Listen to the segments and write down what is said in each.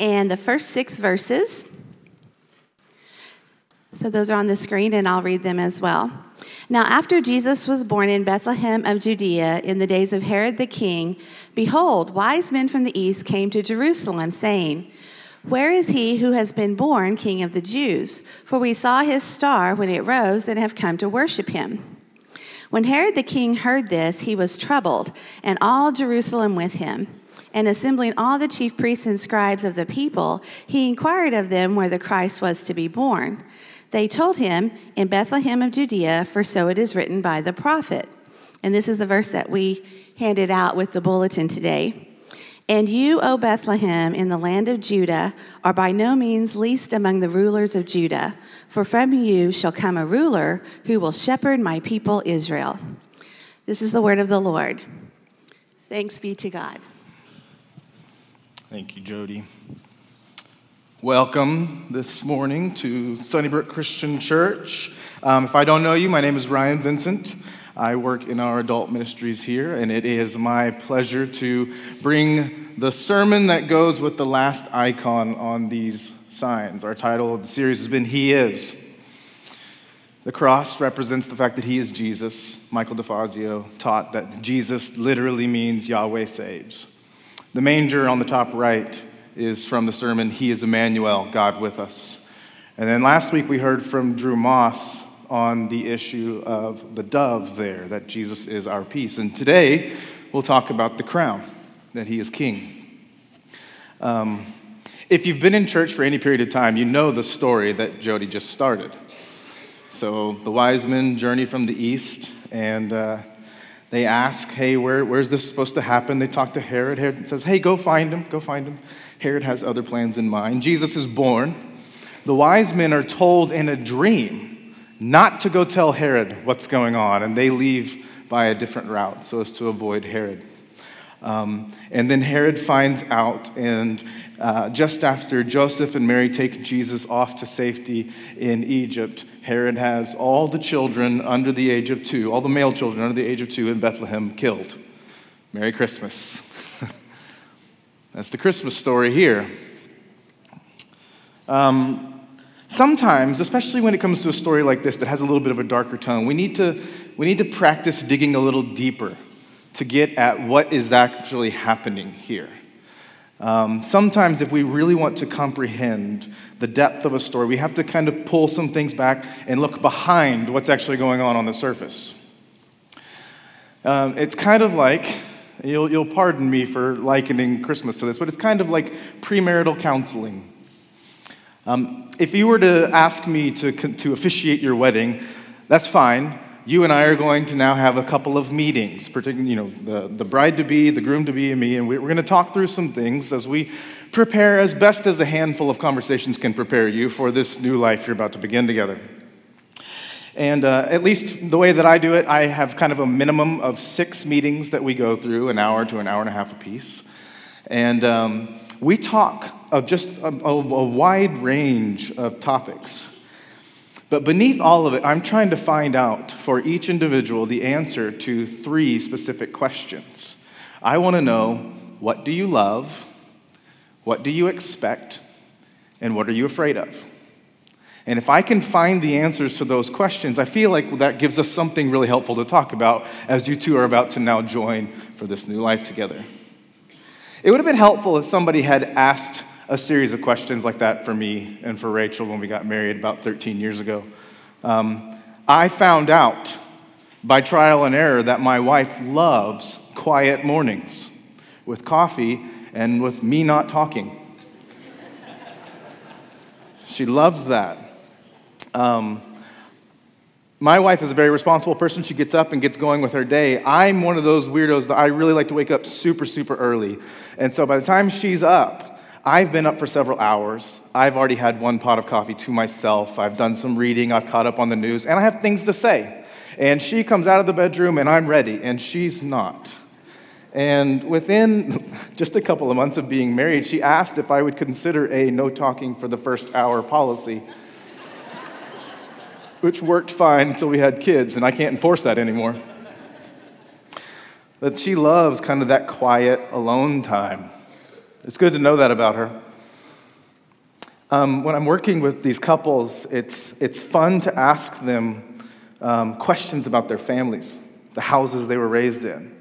and the first six verses. So those are on the screen, and I'll read them as well. Now, after Jesus was born in Bethlehem of Judea in the days of Herod the king, behold, wise men from the east came to Jerusalem, saying, Where is he who has been born king of the Jews? For we saw his star when it rose and have come to worship him. When Herod the king heard this, he was troubled, and all Jerusalem with him. And assembling all the chief priests and scribes of the people, he inquired of them where the Christ was to be born. They told him, In Bethlehem of Judea, for so it is written by the prophet. And this is the verse that we handed out with the bulletin today. And you, O Bethlehem, in the land of Judah, are by no means least among the rulers of Judah, for from you shall come a ruler who will shepherd my people Israel. This is the word of the Lord. Thanks be to God. Thank you, Jody. Welcome this morning to Sunnybrook Christian Church. Um, if I don't know you, my name is Ryan Vincent. I work in our adult ministries here, and it is my pleasure to bring the sermon that goes with the last icon on these signs. Our title of the series has been He Is. The cross represents the fact that He is Jesus. Michael DeFazio taught that Jesus literally means Yahweh saves. The manger on the top right is from the sermon He is Emmanuel, God with us. And then last week we heard from Drew Moss on the issue of the dove there, that Jesus is our peace. And today we'll talk about the crown, that he is king. Um, if you've been in church for any period of time, you know the story that Jody just started. So the wise men journey from the east and uh, they ask, Hey, where, where's this supposed to happen? They talk to Herod. Herod says, Hey, go find him, go find him. Herod has other plans in mind. Jesus is born. The wise men are told in a dream not to go tell Herod what's going on, and they leave by a different route so as to avoid Herod. Um, and then Herod finds out, and uh, just after Joseph and Mary take Jesus off to safety in Egypt, Herod has all the children under the age of two, all the male children under the age of two in Bethlehem killed. Merry Christmas. That's the Christmas story here. Um, Sometimes, especially when it comes to a story like this that has a little bit of a darker tone, we need to, we need to practice digging a little deeper to get at what is actually happening here. Um, sometimes, if we really want to comprehend the depth of a story, we have to kind of pull some things back and look behind what's actually going on on the surface. Um, it's kind of like, you'll, you'll pardon me for likening Christmas to this, but it's kind of like premarital counseling. Um, if you were to ask me to, to officiate your wedding, that's fine. You and I are going to now have a couple of meetings, particularly, you know, the, the bride to be, the groom to be, and me, and we're going to talk through some things as we prepare as best as a handful of conversations can prepare you for this new life you're about to begin together. And uh, at least the way that I do it, I have kind of a minimum of six meetings that we go through, an hour to an hour and a half apiece. And um, we talk of just a, a, a wide range of topics. But beneath all of it, I'm trying to find out for each individual the answer to three specific questions. I want to know what do you love? What do you expect? And what are you afraid of? And if I can find the answers to those questions, I feel like that gives us something really helpful to talk about as you two are about to now join for this new life together. It would have been helpful if somebody had asked a series of questions like that for me and for Rachel when we got married about 13 years ago. Um, I found out by trial and error that my wife loves quiet mornings with coffee and with me not talking. she loves that. Um, my wife is a very responsible person. She gets up and gets going with her day. I'm one of those weirdos that I really like to wake up super, super early. And so by the time she's up, I've been up for several hours. I've already had one pot of coffee to myself. I've done some reading. I've caught up on the news, and I have things to say. And she comes out of the bedroom, and I'm ready, and she's not. And within just a couple of months of being married, she asked if I would consider a no talking for the first hour policy which worked fine until we had kids, and I can't enforce that anymore. But she loves kind of that quiet, alone time. It's good to know that about her. Um, when I'm working with these couples, it's, it's fun to ask them um, questions about their families, the houses they were raised in.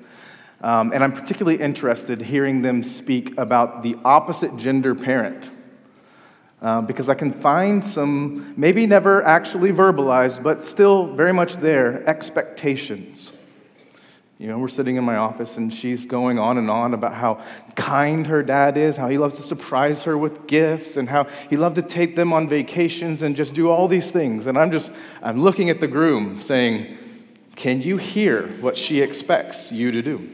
Um, and I'm particularly interested hearing them speak about the opposite gender parent. Uh, because I can find some, maybe never actually verbalized, but still very much there, expectations. You know, we're sitting in my office and she's going on and on about how kind her dad is, how he loves to surprise her with gifts, and how he loved to take them on vacations and just do all these things. And I'm just, I'm looking at the groom saying, Can you hear what she expects you to do?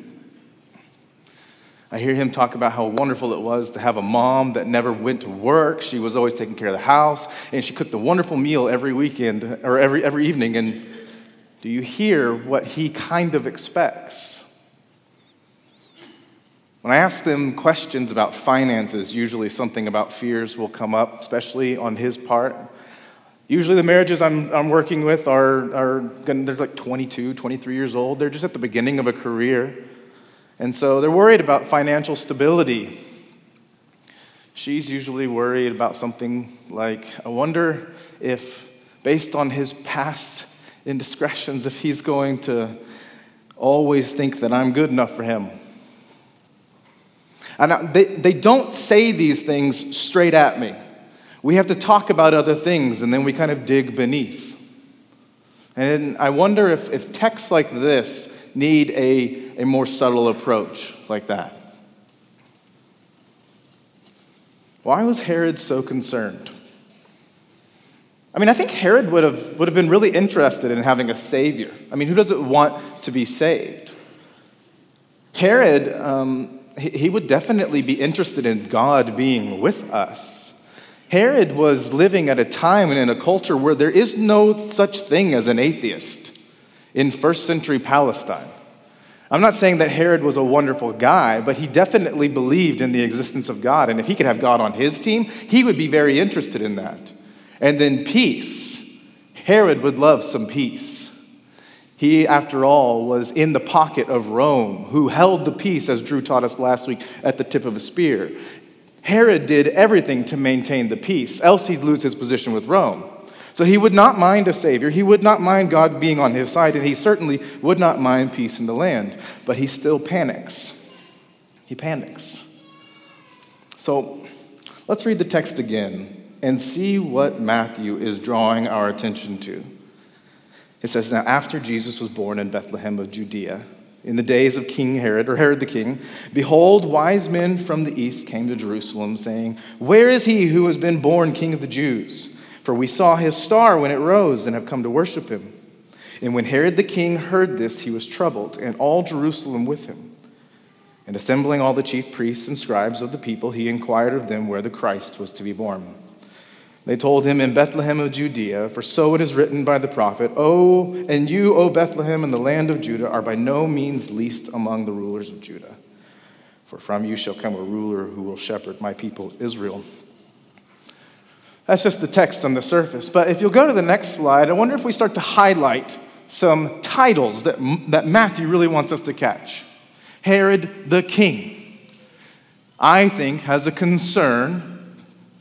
I hear him talk about how wonderful it was to have a mom that never went to work. She was always taking care of the house, and she cooked a wonderful meal every weekend or every, every evening. And do you hear what he kind of expects? When I ask them questions about finances, usually something about fears will come up, especially on his part. Usually, the marriages I'm, I'm working with are, are they're like 22, 23 years old. They're just at the beginning of a career. And so they're worried about financial stability. She's usually worried about something like, I wonder if, based on his past indiscretions, if he's going to always think that I'm good enough for him. And they, they don't say these things straight at me. We have to talk about other things, and then we kind of dig beneath. And I wonder if, if texts like this need a, a more subtle approach like that. Why was Herod so concerned? I mean, I think Herod would have, would have been really interested in having a savior. I mean, who doesn't want to be saved? Herod, um, he, he would definitely be interested in God being with us. Herod was living at a time and in a culture where there is no such thing as an atheist in first century Palestine. I'm not saying that Herod was a wonderful guy, but he definitely believed in the existence of God. And if he could have God on his team, he would be very interested in that. And then peace. Herod would love some peace. He, after all, was in the pocket of Rome, who held the peace, as Drew taught us last week, at the tip of a spear. Herod did everything to maintain the peace, else he'd lose his position with Rome. So he would not mind a Savior. He would not mind God being on his side, and he certainly would not mind peace in the land. But he still panics. He panics. So let's read the text again and see what Matthew is drawing our attention to. It says, Now after Jesus was born in Bethlehem of Judea, in the days of King Herod, or Herod the king, behold, wise men from the east came to Jerusalem, saying, Where is he who has been born king of the Jews? For we saw his star when it rose and have come to worship him. And when Herod the king heard this, he was troubled, and all Jerusalem with him. And assembling all the chief priests and scribes of the people, he inquired of them where the Christ was to be born. They told him, In Bethlehem of Judea, for so it is written by the prophet, O, and you, O Bethlehem, in the land of Judah, are by no means least among the rulers of Judah. For from you shall come a ruler who will shepherd my people Israel. That's just the text on the surface. But if you'll go to the next slide, I wonder if we start to highlight some titles that, that Matthew really wants us to catch. Herod the king, I think, has a concern,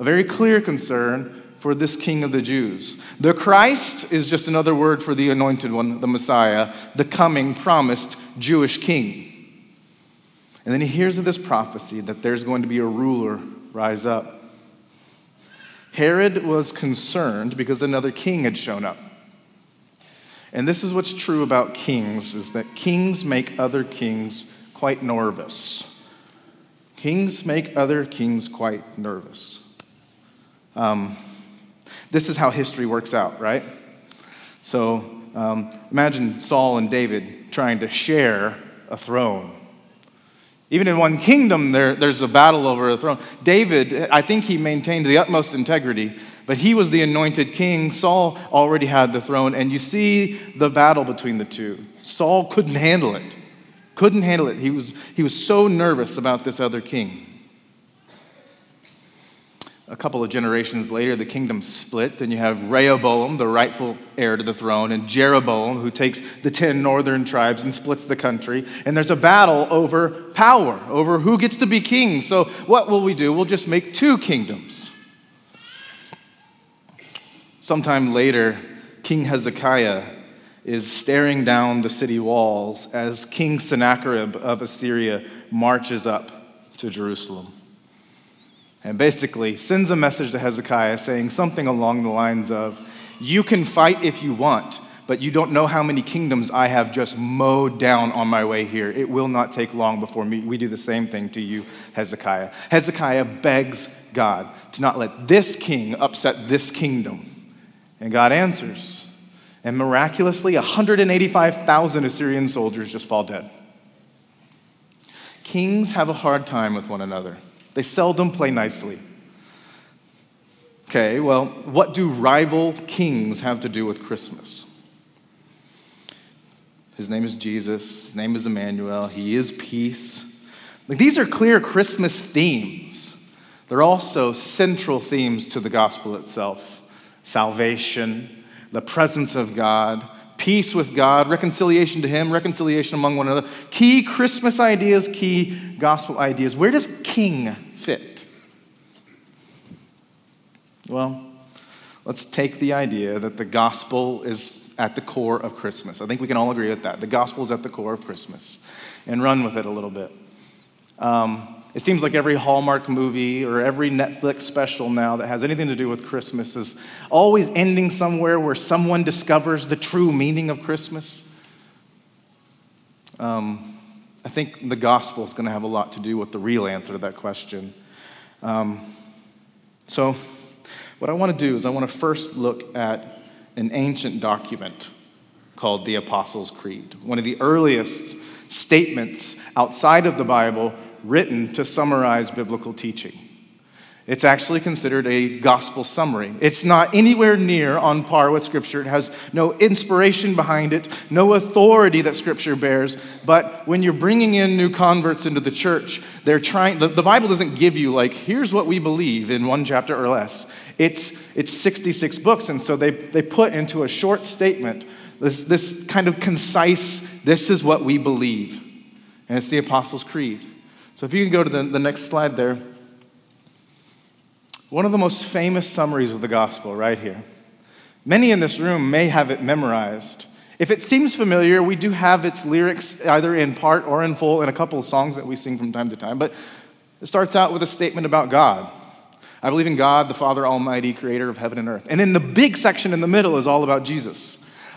very clear concern for this king of the Jews. The Christ is just another word for the anointed one, the Messiah, the coming, promised Jewish king. And then he hears of this prophecy that there's going to be a ruler rise up. Herod was concerned because another king had shown up. And this is what's true about kings is that kings make other kings quite nervous. Kings make other kings quite nervous. Um, this is how history works out, right? So um, imagine Saul and David trying to share a throne. Even in one kingdom, there, there's a battle over a throne. David, I think he maintained the utmost integrity, but he was the anointed king. Saul already had the throne, and you see the battle between the two. Saul couldn't handle it. Couldn't handle it. He was, he was so nervous about this other king. A couple of generations later, the kingdom split, and you have Rehoboam, the rightful heir to the throne, and Jeroboam, who takes the 10 northern tribes and splits the country. And there's a battle over power, over who gets to be king. So, what will we do? We'll just make two kingdoms. Sometime later, King Hezekiah is staring down the city walls as King Sennacherib of Assyria marches up to Jerusalem. And basically sends a message to Hezekiah saying something along the lines of, You can fight if you want, but you don't know how many kingdoms I have just mowed down on my way here. It will not take long before me, we do the same thing to you, Hezekiah. Hezekiah begs God to not let this king upset this kingdom. And God answers. And miraculously, 185,000 Assyrian soldiers just fall dead. Kings have a hard time with one another, they seldom play nicely. Okay, well, what do rival kings have to do with Christmas? His name is Jesus. His name is Emmanuel. He is peace. Like, these are clear Christmas themes. They're also central themes to the gospel itself salvation, the presence of God, peace with God, reconciliation to Him, reconciliation among one another. Key Christmas ideas, key gospel ideas. Where does king fit? Well, let's take the idea that the gospel is at the core of Christmas. I think we can all agree with that. The gospel is at the core of Christmas and run with it a little bit. Um, it seems like every Hallmark movie or every Netflix special now that has anything to do with Christmas is always ending somewhere where someone discovers the true meaning of Christmas. Um, I think the gospel is going to have a lot to do with the real answer to that question. Um, so, what I want to do is I want to first look at an ancient document called the Apostles' Creed, one of the earliest statements outside of the Bible written to summarize biblical teaching. It's actually considered a gospel summary. It's not anywhere near on par with Scripture. It has no inspiration behind it, no authority that Scripture bears. But when you're bringing in new converts into the church, they're trying, the, the Bible doesn't give you, like, here's what we believe in one chapter or less. It's, it's 66 books, and so they, they put into a short statement this, this kind of concise, this is what we believe. And it's the Apostles' Creed. So if you can go to the, the next slide there. One of the most famous summaries of the gospel, right here. Many in this room may have it memorized. If it seems familiar, we do have its lyrics either in part or in full in a couple of songs that we sing from time to time. But it starts out with a statement about God. I believe in God, the Father Almighty, creator of heaven and earth. And then the big section in the middle is all about Jesus.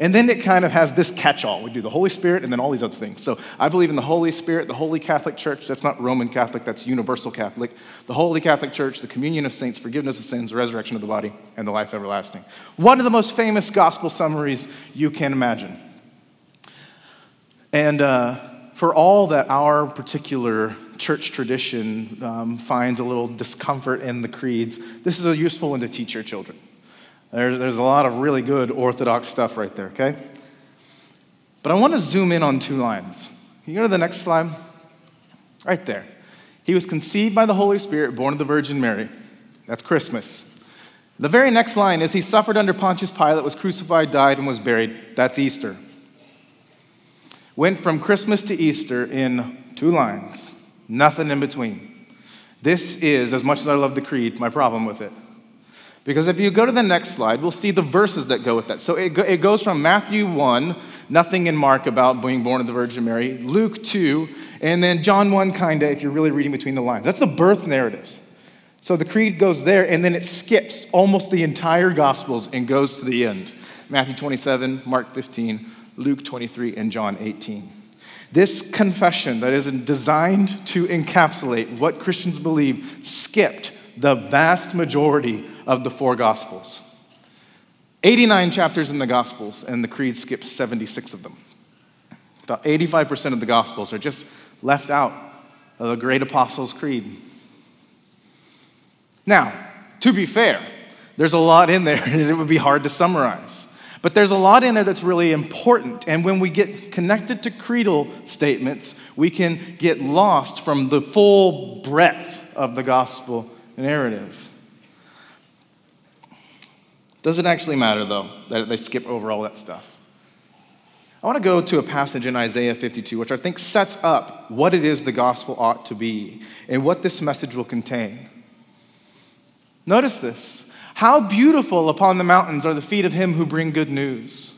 And then it kind of has this catch all. We do the Holy Spirit and then all these other things. So I believe in the Holy Spirit, the Holy Catholic Church. That's not Roman Catholic, that's Universal Catholic. The Holy Catholic Church, the communion of saints, forgiveness of sins, resurrection of the body, and the life everlasting. One of the most famous gospel summaries you can imagine. And uh, for all that our particular church tradition um, finds a little discomfort in the creeds, this is a useful one to teach your children. There's, there's a lot of really good Orthodox stuff right there, okay? But I want to zoom in on two lines. Can you go to the next slide? Right there. He was conceived by the Holy Spirit, born of the Virgin Mary. That's Christmas. The very next line is He suffered under Pontius Pilate, was crucified, died, and was buried. That's Easter. Went from Christmas to Easter in two lines, nothing in between. This is, as much as I love the creed, my problem with it. Because if you go to the next slide, we'll see the verses that go with that. So it, it goes from Matthew 1, nothing in Mark about being born of the Virgin Mary, Luke 2, and then John 1, kind of, if you're really reading between the lines. That's the birth narratives. So the creed goes there, and then it skips almost the entire Gospels and goes to the end Matthew 27, Mark 15, Luke 23, and John 18. This confession that is designed to encapsulate what Christians believe skipped the vast majority of the four Gospels. 89 chapters in the Gospels, and the Creed skips 76 of them. About 85% of the Gospels are just left out of the great Apostles' Creed. Now, to be fair, there's a lot in there, and it would be hard to summarize. But there's a lot in there that's really important. And when we get connected to creedal statements, we can get lost from the full breadth of the gospel narrative. Doesn't actually matter, though, that they skip over all that stuff. I want to go to a passage in Isaiah 52, which I think sets up what it is the gospel ought to be and what this message will contain. Notice this. How beautiful upon the mountains are the feet of him who bring good news.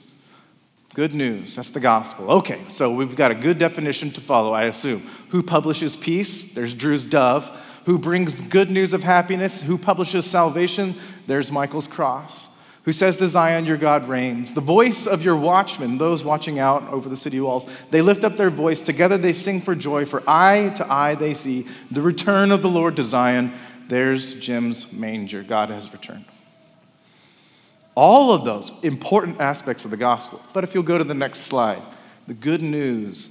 Good news, that's the gospel. Okay, so we've got a good definition to follow, I assume. Who publishes peace? There's Drew's dove. Who brings good news of happiness? Who publishes salvation? There's Michael's cross who says to Zion, Your God reigns. The voice of your watchmen, those watching out over the city walls, they lift up their voice. Together they sing for joy, for eye to eye they see the return of the Lord to Zion. There's Jim's manger. God has returned. All of those important aspects of the gospel. But if you'll go to the next slide, the good news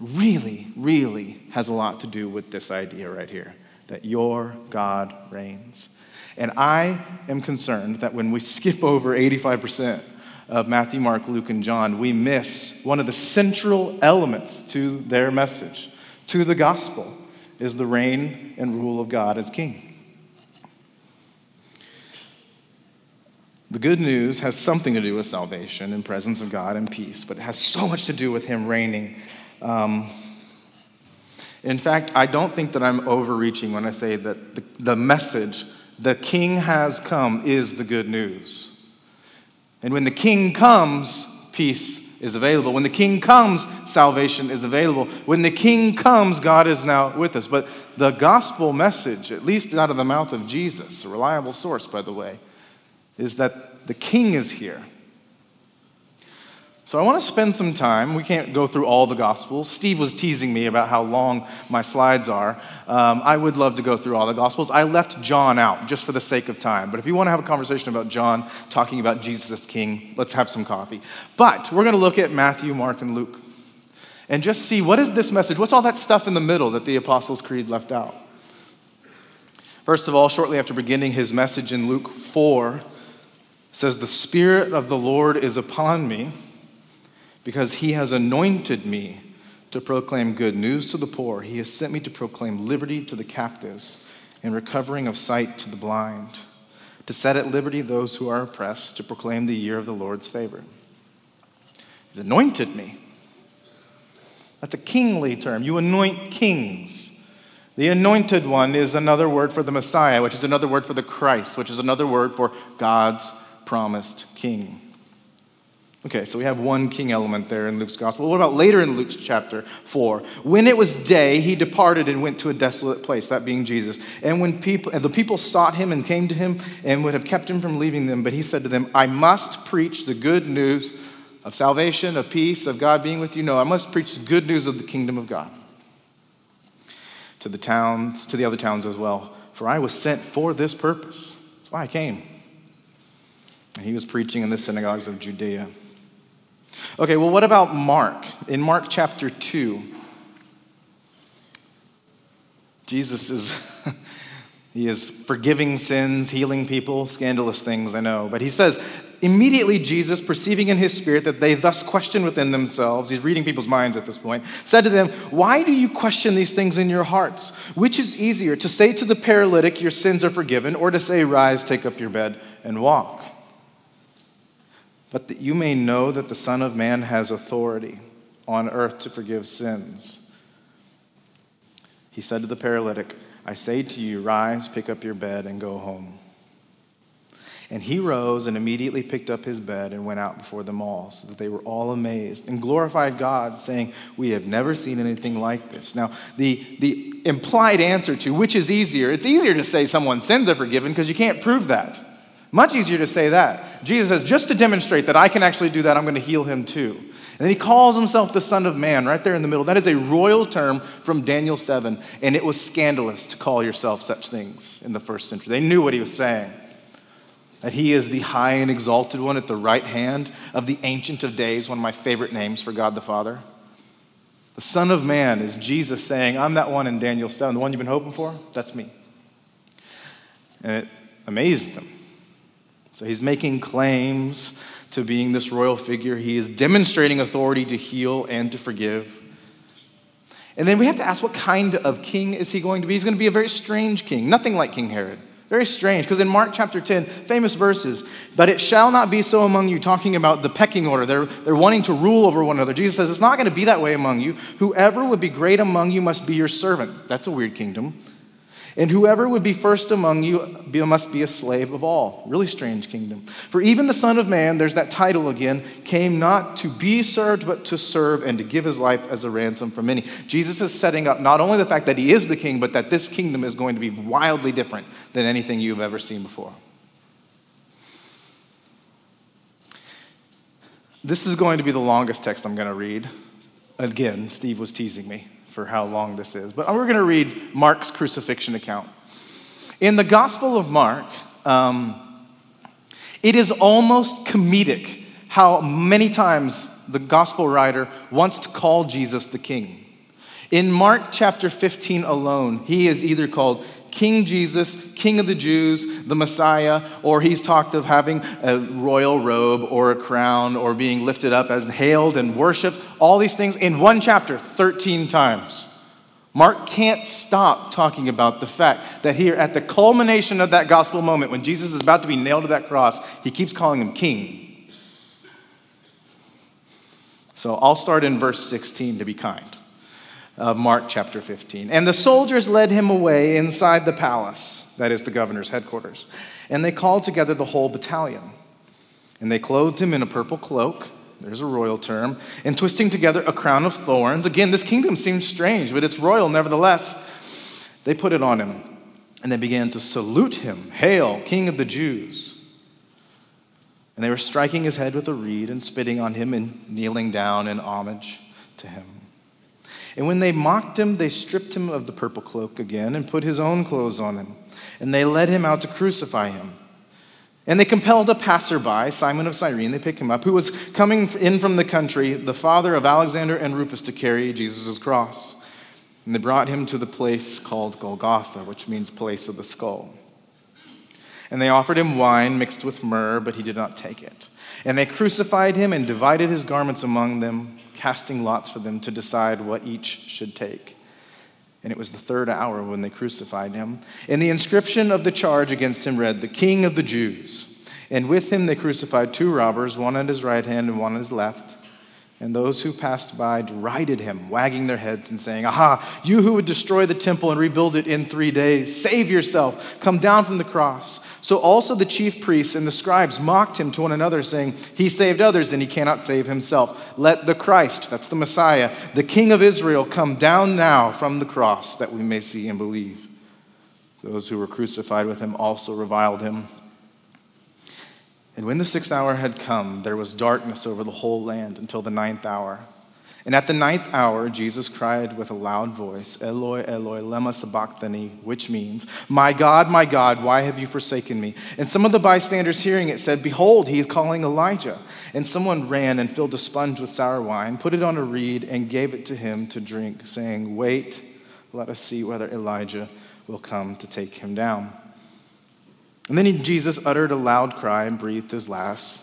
really, really has a lot to do with this idea right here that your God reigns. And I am concerned that when we skip over 85% of Matthew, Mark, Luke, and John, we miss one of the central elements to their message, to the gospel, is the reign and rule of God as king. The good news has something to do with salvation and presence of God and peace, but it has so much to do with Him reigning. Um, in fact, I don't think that I'm overreaching when I say that the, the message the king has come is the good news. And when the king comes, peace is available. When the king comes, salvation is available. When the king comes, God is now with us. But the gospel message, at least out of the mouth of Jesus, a reliable source, by the way, is that the king is here. So I want to spend some time. We can't go through all the Gospels. Steve was teasing me about how long my slides are. Um, I would love to go through all the Gospels. I left John out just for the sake of time. But if you want to have a conversation about John, talking about Jesus as King, let's have some coffee. But we're going to look at Matthew, Mark, and Luke and just see what is this message? What's all that stuff in the middle that the Apostles' Creed left out? First of all, shortly after beginning his message in Luke 4, says, The Spirit of the Lord is upon me because he has anointed me to proclaim good news to the poor. He has sent me to proclaim liberty to the captives and recovering of sight to the blind, to set at liberty those who are oppressed, to proclaim the year of the Lord's favor. He's anointed me. That's a kingly term. You anoint kings. The anointed one is another word for the Messiah, which is another word for the Christ, which is another word for God's promised king. Okay, so we have one king element there in Luke's gospel. What about later in Luke's chapter 4? When it was day, he departed and went to a desolate place, that being Jesus. And when people and the people sought him and came to him and would have kept him from leaving them, but he said to them, I must preach the good news of salvation, of peace, of God being with you. No, I must preach the good news of the kingdom of God to the towns, to the other towns as well. For I was sent for this purpose. That's why I came. And he was preaching in the synagogues of Judea. Okay, well, what about Mark? In Mark chapter 2, Jesus is. he is forgiving sins, healing people, scandalous things, I know. But he says, immediately Jesus, perceiving in his spirit that they thus question within themselves, he's reading people's minds at this point, said to them, Why do you question these things in your hearts? Which is easier, to say to the paralytic, Your sins are forgiven, or to say, Rise, take up your bed, and walk? But that you may know that the Son of Man has authority on earth to forgive sins. He said to the paralytic, I say to you, rise, pick up your bed, and go home. And he rose and immediately picked up his bed and went out before them all, so that they were all amazed and glorified God, saying, We have never seen anything like this. Now, the, the implied answer to which is easier, it's easier to say someone's sins are forgiven because you can't prove that. Much easier to say that. Jesus says, just to demonstrate that I can actually do that, I'm going to heal him too. And then he calls himself the Son of Man right there in the middle. That is a royal term from Daniel 7, and it was scandalous to call yourself such things in the first century. They knew what he was saying. That he is the high and exalted one at the right hand of the Ancient of Days, one of my favorite names for God the Father. The Son of Man is Jesus saying, I'm that one in Daniel 7, the one you've been hoping for? That's me. And it amazed them. So he's making claims to being this royal figure. He is demonstrating authority to heal and to forgive. And then we have to ask what kind of king is he going to be? He's going to be a very strange king, nothing like King Herod. Very strange, because in Mark chapter 10, famous verses, but it shall not be so among you, talking about the pecking order. They're, they're wanting to rule over one another. Jesus says, It's not going to be that way among you. Whoever would be great among you must be your servant. That's a weird kingdom. And whoever would be first among you must be a slave of all. Really strange kingdom. For even the Son of Man, there's that title again, came not to be served, but to serve and to give his life as a ransom for many. Jesus is setting up not only the fact that he is the king, but that this kingdom is going to be wildly different than anything you've ever seen before. This is going to be the longest text I'm going to read. Again, Steve was teasing me for how long this is. But we're going to read Mark's crucifixion account. In the Gospel of Mark, um, it is almost comedic how many times the Gospel writer wants to call Jesus the King. In Mark chapter 15 alone, he is either called King Jesus, King of the Jews, the Messiah, or he's talked of having a royal robe or a crown or being lifted up as hailed and worshiped. All these things in one chapter, 13 times. Mark can't stop talking about the fact that here, at the culmination of that gospel moment, when Jesus is about to be nailed to that cross, he keeps calling him king. So I'll start in verse 16 to be kind of Mark chapter 15. And the soldiers led him away inside the palace, that is the governor's headquarters, and they called together the whole battalion. And they clothed him in a purple cloak, there's a royal term, and twisting together a crown of thorns. Again, this kingdom seems strange, but it's royal nevertheless. They put it on him, and they began to salute him Hail, King of the Jews! And they were striking his head with a reed and spitting on him and kneeling down in homage to him. And when they mocked him, they stripped him of the purple cloak again and put his own clothes on him. And they led him out to crucify him. And they compelled a passerby, Simon of Cyrene, they picked him up, who was coming in from the country, the father of Alexander and Rufus, to carry Jesus' cross. And they brought him to the place called Golgotha, which means place of the skull. And they offered him wine mixed with myrrh, but he did not take it. And they crucified him and divided his garments among them casting lots for them to decide what each should take. And it was the third hour when they crucified him. And the inscription of the charge against him read, The King of the Jews. And with him they crucified two robbers, one on his right hand and one on his left. And those who passed by derided him, wagging their heads and saying, Aha, you who would destroy the temple and rebuild it in three days, save yourself, come down from the cross. So also the chief priests and the scribes mocked him to one another, saying, He saved others and he cannot save himself. Let the Christ, that's the Messiah, the King of Israel, come down now from the cross that we may see and believe. Those who were crucified with him also reviled him. And when the sixth hour had come, there was darkness over the whole land until the ninth hour. And at the ninth hour, Jesus cried with a loud voice, Eloi, Eloi, lema sabachthani, which means, My God, my God, why have you forsaken me? And some of the bystanders hearing it said, Behold, he is calling Elijah. And someone ran and filled a sponge with sour wine, put it on a reed, and gave it to him to drink, saying, Wait, let us see whether Elijah will come to take him down. And then Jesus uttered a loud cry and breathed his last.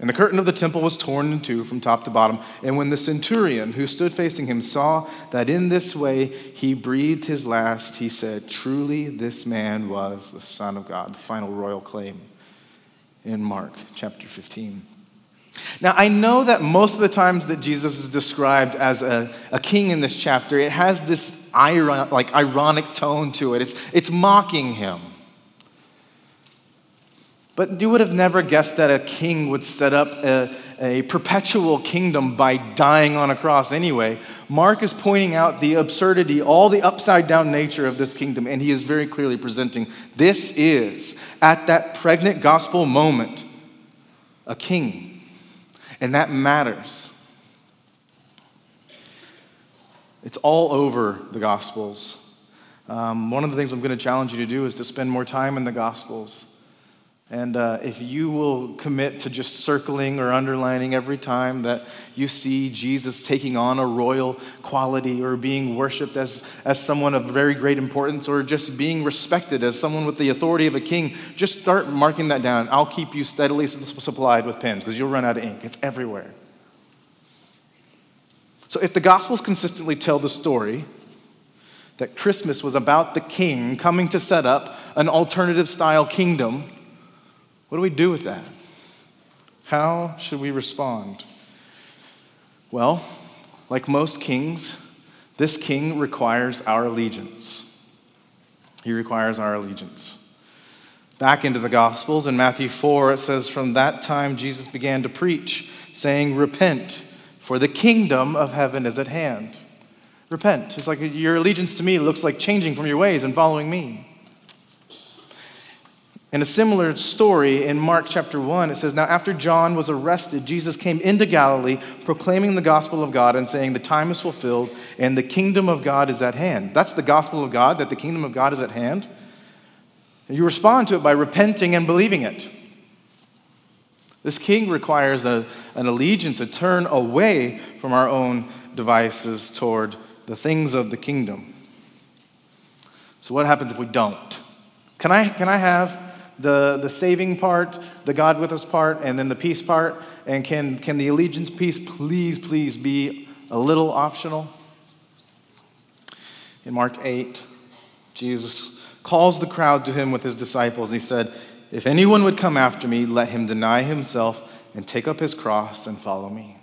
And the curtain of the temple was torn in two from top to bottom. And when the centurion who stood facing him saw that in this way he breathed his last, he said, Truly, this man was the Son of God. The final royal claim in Mark chapter 15. Now, I know that most of the times that Jesus is described as a, a king in this chapter, it has this iron, like ironic tone to it. It's, it's mocking him. But you would have never guessed that a king would set up a, a, perpetual kingdom by dying on a cross anyway. Mark is pointing out the absurdity, all the upside down nature of this kingdom, and he is very clearly presenting this is, at that pregnant gospel moment, a king. And that matters. It's all over the Gospels. Um, one of the things I'm going to challenge you to do is to spend more time in the Gospels. And uh, if you will commit to just circling or underlining every time that you see Jesus taking on a royal quality or being worshiped as, as someone of very great importance or just being respected as someone with the authority of a king, just start marking that down. I'll keep you steadily supplied with pens because you'll run out of ink. It's everywhere. So if the Gospels consistently tell the story that Christmas was about the king coming to set up an alternative style kingdom, what do we do with that? How should we respond? Well, like most kings, this king requires our allegiance. He requires our allegiance. Back into the Gospels, in Matthew 4, it says, From that time Jesus began to preach, saying, Repent, for the kingdom of heaven is at hand. Repent. It's like your allegiance to me looks like changing from your ways and following me. In a similar story in Mark chapter 1, it says, Now after John was arrested, Jesus came into Galilee proclaiming the gospel of God and saying, The time is fulfilled and the kingdom of God is at hand. That's the gospel of God, that the kingdom of God is at hand. And you respond to it by repenting and believing it. This king requires a, an allegiance, a turn away from our own devices toward the things of the kingdom. So, what happens if we don't? Can I, can I have the, the saving part, the God with us part, and then the peace part? And can, can the allegiance piece please, please be a little optional? In Mark 8, Jesus calls the crowd to him with his disciples. He said, If anyone would come after me, let him deny himself and take up his cross and follow me.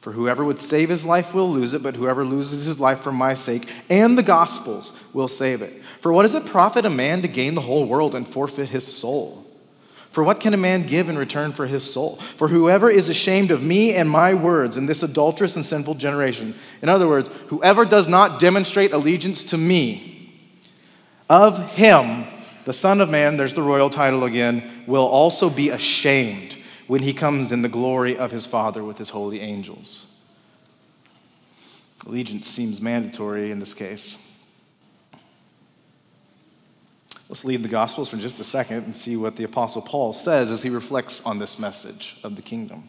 For whoever would save his life will lose it, but whoever loses his life for my sake and the gospel's will save it. For what does it profit a man to gain the whole world and forfeit his soul? For what can a man give in return for his soul? For whoever is ashamed of me and my words in this adulterous and sinful generation, in other words, whoever does not demonstrate allegiance to me, of him, the Son of Man, there's the royal title again, will also be ashamed when he comes in the glory of his Father with his holy angels. Allegiance seems mandatory in this case. Let's leave the Gospels for just a second and see what the Apostle Paul says as he reflects on this message of the kingdom.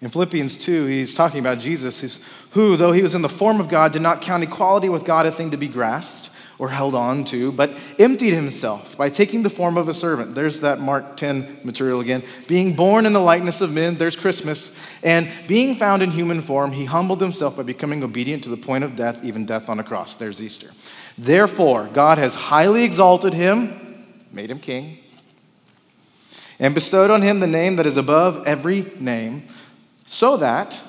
In Philippians 2, he's talking about Jesus, who, though he was in the form of God, did not count equality with God a thing to be grasped or held on to, but emptied himself by taking the form of a servant. There's that Mark 10 material again. Being born in the likeness of men, there's Christmas. And being found in human form, he humbled himself by becoming obedient to the point of death, even death on a cross. There's Easter. Therefore, God has highly exalted him, made him king, and bestowed on him the name that is above every name, so that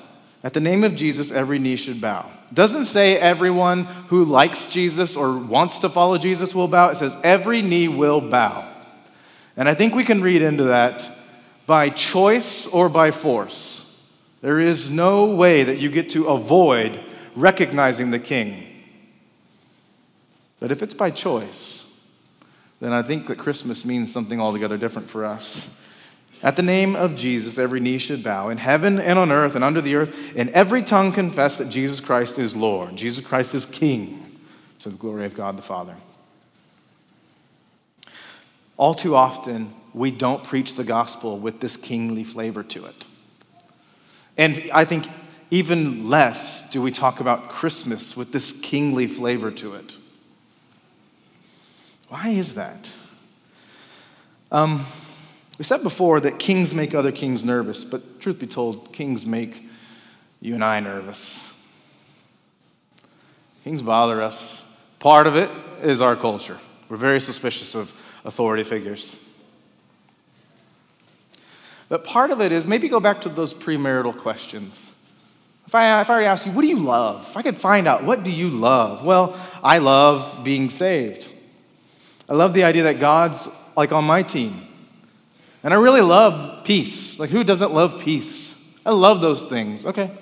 at the name of Jesus every knee should bow doesn't say everyone who likes Jesus or wants to follow Jesus will bow. It says every knee will bow. And I think we can read into that by choice or by force. There is no way that you get to avoid recognizing the king. But if it's by choice, then I think that Christmas means something altogether different for us. At the name of Jesus, every knee should bow in heaven and on earth and under the earth, and every tongue confess that Jesus Christ is Lord. Jesus Christ is King to the glory of God the Father. All too often, we don't preach the gospel with this kingly flavor to it. And I think even less do we talk about Christmas with this kingly flavor to it. Why is that? Um, we said before that kings make other kings nervous, but truth be told, kings make you and I nervous. Kings bother us. Part of it is our culture. We're very suspicious of authority figures. But part of it is maybe go back to those premarital questions. If I, if I ask you, what do you love? If I could find out, what do you love? Well, I love being saved. I love the idea that God's like on my team. And I really love peace. Like, who doesn't love peace? I love those things. Okay.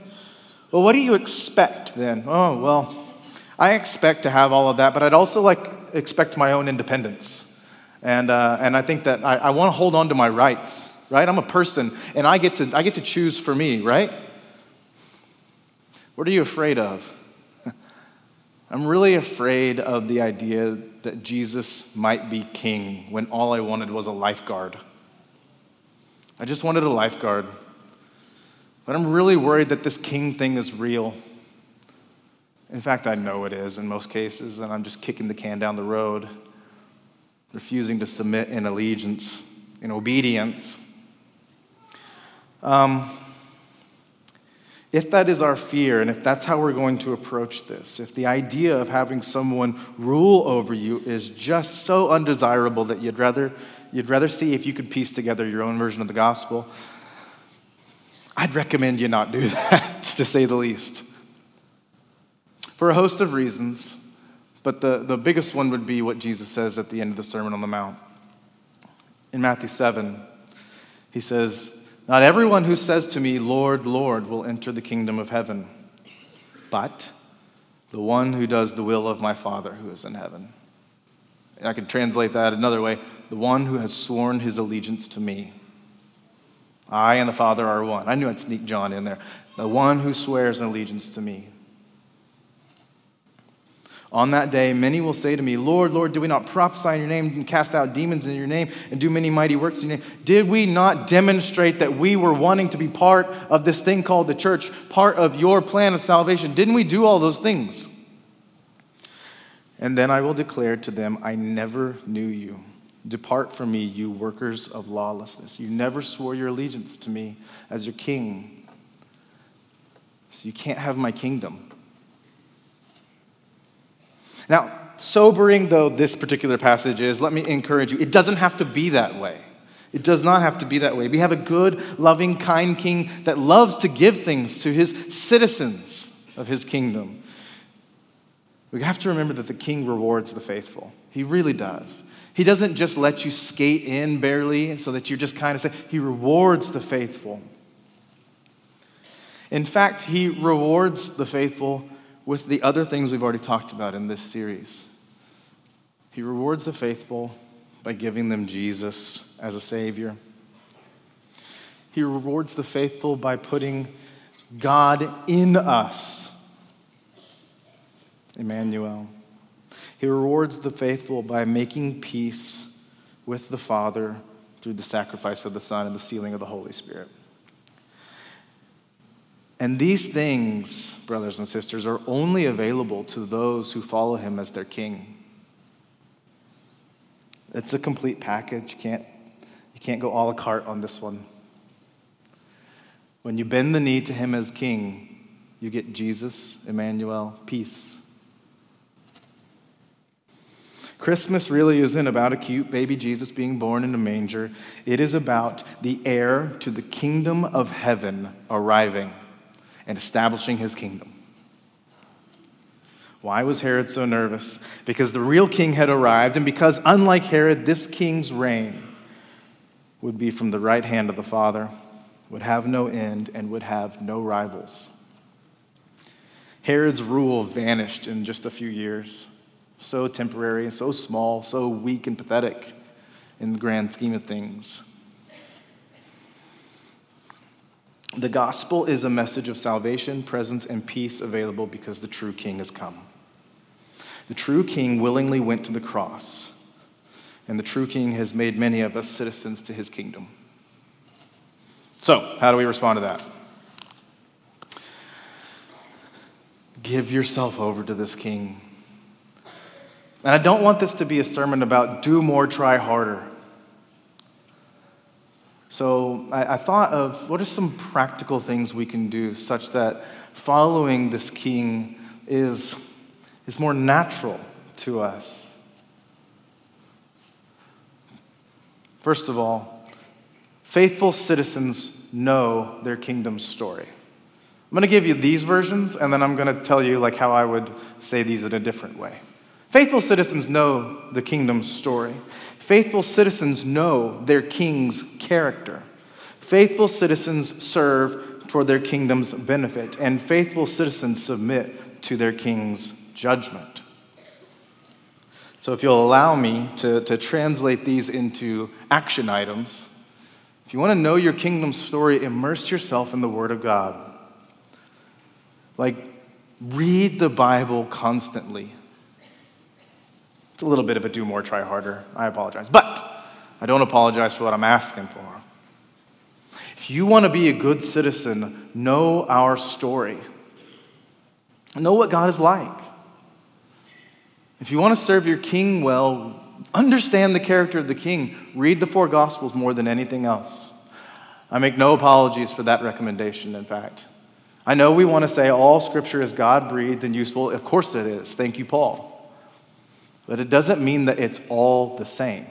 Well, what do you expect then? Oh, well, I expect to have all of that, but I'd also like expect my own independence. And, uh, and I think that I, I want to hold on to my rights, right? I'm a person, and I get, to, I get to choose for me, right? What are you afraid of? I'm really afraid of the idea that Jesus might be king when all I wanted was a lifeguard. I just wanted a lifeguard. But I'm really worried that this king thing is real. In fact, I know it is in most cases, and I'm just kicking the can down the road, refusing to submit in allegiance, in obedience. Um, if that is our fear and if that's how we're going to approach this, if the idea of having someone rule over you is just so undesirable that you'd rather, you'd rather see if you could piece together your own version of the gospel, I'd recommend you not do that, to say the least. For a host of reasons, but the, the biggest one would be what Jesus says at the end of the Sermon on the Mount. In Matthew 7, he says, not everyone who says to me, Lord, Lord, will enter the kingdom of heaven, but the one who does the will of my Father who is in heaven. I could translate that another way the one who has sworn his allegiance to me. I and the Father are one. I knew I'd sneak John in there. The one who swears an allegiance to me. On that day, many will say to me, Lord, Lord, did we not prophesy in your name and cast out demons in your name and do many mighty works in your name? Did we not demonstrate that we were wanting to be part of this thing called the church, part of your plan of salvation? Didn't we do all those things? And then I will declare to them, I never knew you. Depart from me, you workers of lawlessness. You never swore your allegiance to me as your king. So you can't have my kingdom. Now, sobering though this particular passage is, let me encourage you, it doesn't have to be that way. It does not have to be that way. We have a good, loving, kind king that loves to give things to his citizens of his kingdom. We have to remember that the king rewards the faithful. He really does. He doesn't just let you skate in barely so that you're just kind of saying, he rewards the faithful. In fact, he rewards the faithful with the other things we've already talked about in this series. He rewards the faithful by giving them Jesus as a Savior. He rewards the faithful by putting God in us. Emmanuel. He rewards the faithful by making peace with the Father through the sacrifice of the Son and the sealing of the Holy Spirit. And these things, brothers and sisters, are only available to those who follow him as their king. It's a complete package. You can't, you can't go a la carte on this one. When you bend the knee to him as king, you get Jesus, Emmanuel, peace. Christmas really isn't about a cute baby Jesus being born in a manger. It is about the heir to the kingdom of heaven arriving and establishing his kingdom. Why was Herod so nervous? Because the real king had arrived, and because, unlike Herod, this king's reign would be from the right hand of the Father, would have no end, and would have no rivals. Herod's rule vanished in just a few years. So temporary, so small, so weak and pathetic in the grand scheme of things. The gospel is a message of salvation, presence, and peace available because the true king has come. The true king willingly went to the cross, and the true king has made many of us citizens to his kingdom. So, how do we respond to that? Give yourself over to this king. And I don't want this to be a sermon about do more, try harder. So I, I, thought of what are some practical things we can do such that following this king is, is more natural to us. First of all, faithful citizens know their kingdom's story. I'm going to give you these versions, and then I'm going to tell you like how I would say these in a different way. Faithful citizens know the kingdom's story. Faithful citizens know their king's character. Faithful citizens serve for their kingdom's benefit, and faithful citizens submit to their king's judgment. So, if you'll allow me to, to translate these into action items, if you want to know your kingdom's story, immerse yourself in the Word of God. Like, read the Bible constantly. A little bit of a do more, try harder. I apologize. But I don't apologize for what I'm asking for. If you want to be a good citizen, know our story. Know what God is like. If you want to serve your king well, understand the character of the king. Read the four gospels more than anything else. I make no apologies for that recommendation, in fact. I know we want to say all scripture is God breathed and useful. Of course it is. Thank you, Paul. But it doesn't mean that it's all the same.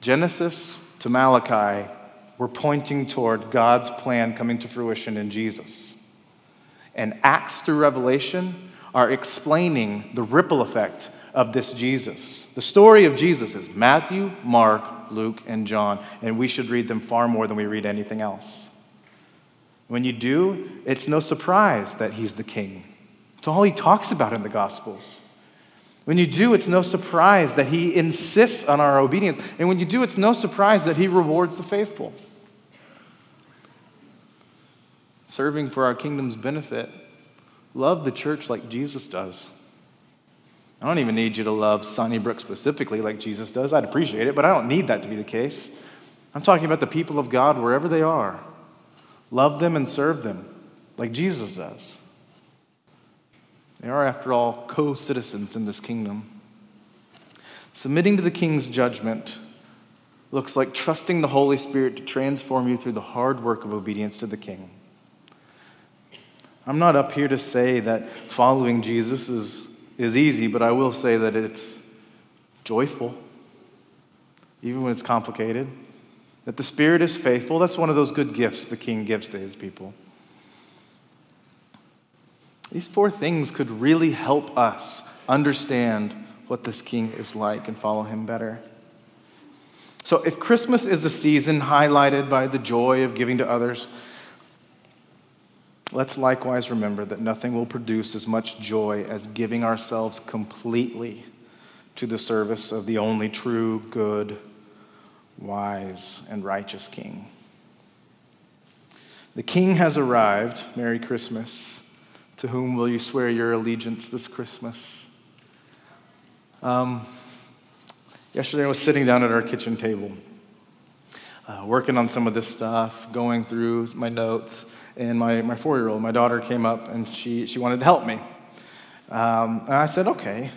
Genesis to Malachi, we're pointing toward God's plan coming to fruition in Jesus. And Acts through Revelation are explaining the ripple effect of this Jesus. The story of Jesus is Matthew, Mark, Luke, and John, and we should read them far more than we read anything else. When you do, it's no surprise that he's the king. It's all he talks about in the Gospels. When you do, it's no surprise that he insists on our obedience. And when you do, it's no surprise that he rewards the faithful. Serving for our kingdom's benefit, love the church like Jesus does. I don't even need you to love Sunnybrook specifically like Jesus does. I'd appreciate it, but I don't need that to be the case. I'm talking about the people of God wherever they are. Love them and serve them like Jesus does. They are, after all, co citizens in this kingdom. Submitting to the king's judgment looks like trusting the Holy Spirit to transform you through the hard work of obedience to the king. I'm not up here to say that following Jesus is, is easy, but I will say that it's joyful, even when it's complicated. That the Spirit is faithful. That's one of those good gifts the king gives to his people. These four things could really help us understand what this king is like and follow him better. So, if Christmas is a season highlighted by the joy of giving to others, let's likewise remember that nothing will produce as much joy as giving ourselves completely to the service of the only true, good, wise, and righteous King. The King has arrived. Merry Christmas. To whom will you swear your allegiance this Christmas? Um, yesterday, I was sitting down at our kitchen table, uh, working on some of this stuff, going through my notes, and my, my four year old, my daughter, came up and she, she wanted to help me. Um, and I said, okay.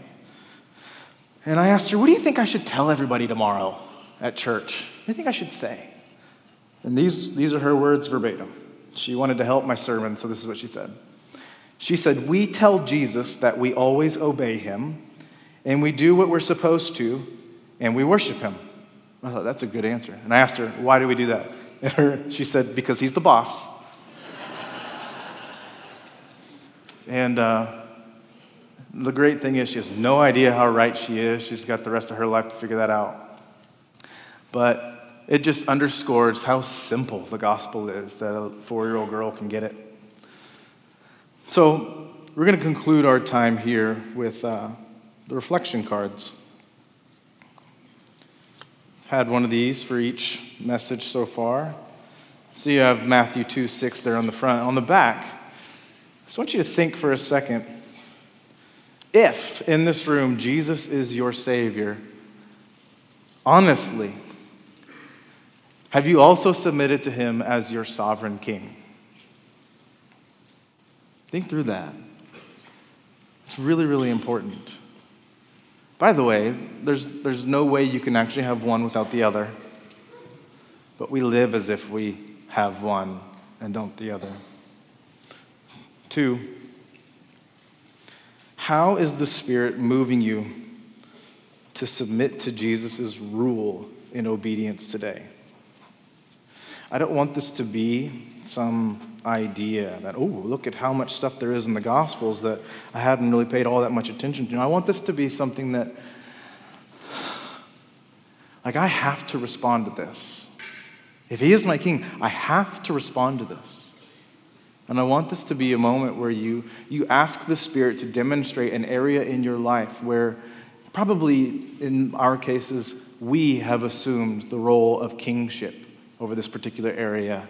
And I asked her, what do you think I should tell everybody tomorrow at church? What do you think I should say? And these, these are her words verbatim. She wanted to help my sermon, so this is what she said. She said, We tell Jesus that we always obey him, and we do what we're supposed to, and we worship him. I thought, that's a good answer. And I asked her, Why do we do that? And her, she said, Because he's the boss. and uh, the great thing is, she has no idea how right she is. She's got the rest of her life to figure that out. But it just underscores how simple the gospel is that a four year old girl can get it. So, we're going to conclude our time here with uh, the reflection cards. I've had one of these for each message so far. So, you have Matthew 2 6 there on the front. On the back, I just want you to think for a second. If in this room Jesus is your Savior, honestly, have you also submitted to Him as your sovereign King? Think through that. It's really, really important. By the way, there's, there's no way you can actually have one without the other. But we live as if we have one and don't the other. Two, how is the Spirit moving you to submit to Jesus' rule in obedience today? I don't want this to be some idea that, oh, look at how much stuff there is in the Gospels that I hadn't really paid all that much attention to. I want this to be something that, like, I have to respond to this. If He is my King, I have to respond to this. And I want this to be a moment where you, you ask the Spirit to demonstrate an area in your life where, probably in our cases, we have assumed the role of kingship over this particular area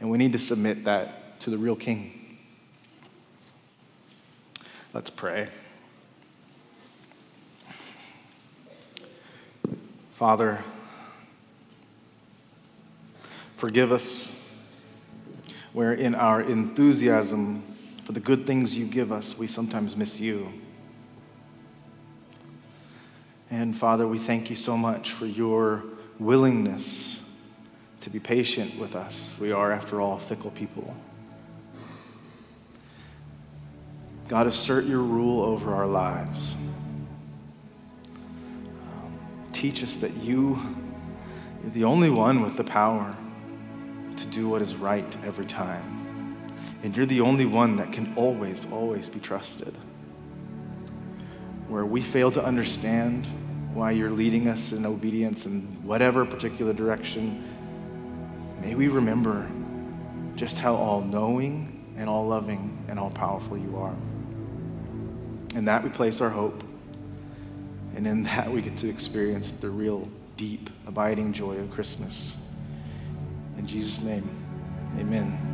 and we need to submit that to the real King. Let's pray. Father, forgive us where in our enthusiasm for the good things you give us, we sometimes miss you. And Father, we thank you so much for your willingness to be patient with us. We are, after all, fickle people. God, assert your rule over our lives. Um, teach us that you, you're the only one with the power to do what is right every time. And you're the only one that can always, always be trusted. Where we fail to understand why you're leading us in obedience in whatever particular direction, may we remember just how all knowing and all loving and all powerful you are. In that we place our hope. And in that we get to experience the real, deep, abiding joy of Christmas. In Jesus' name, amen.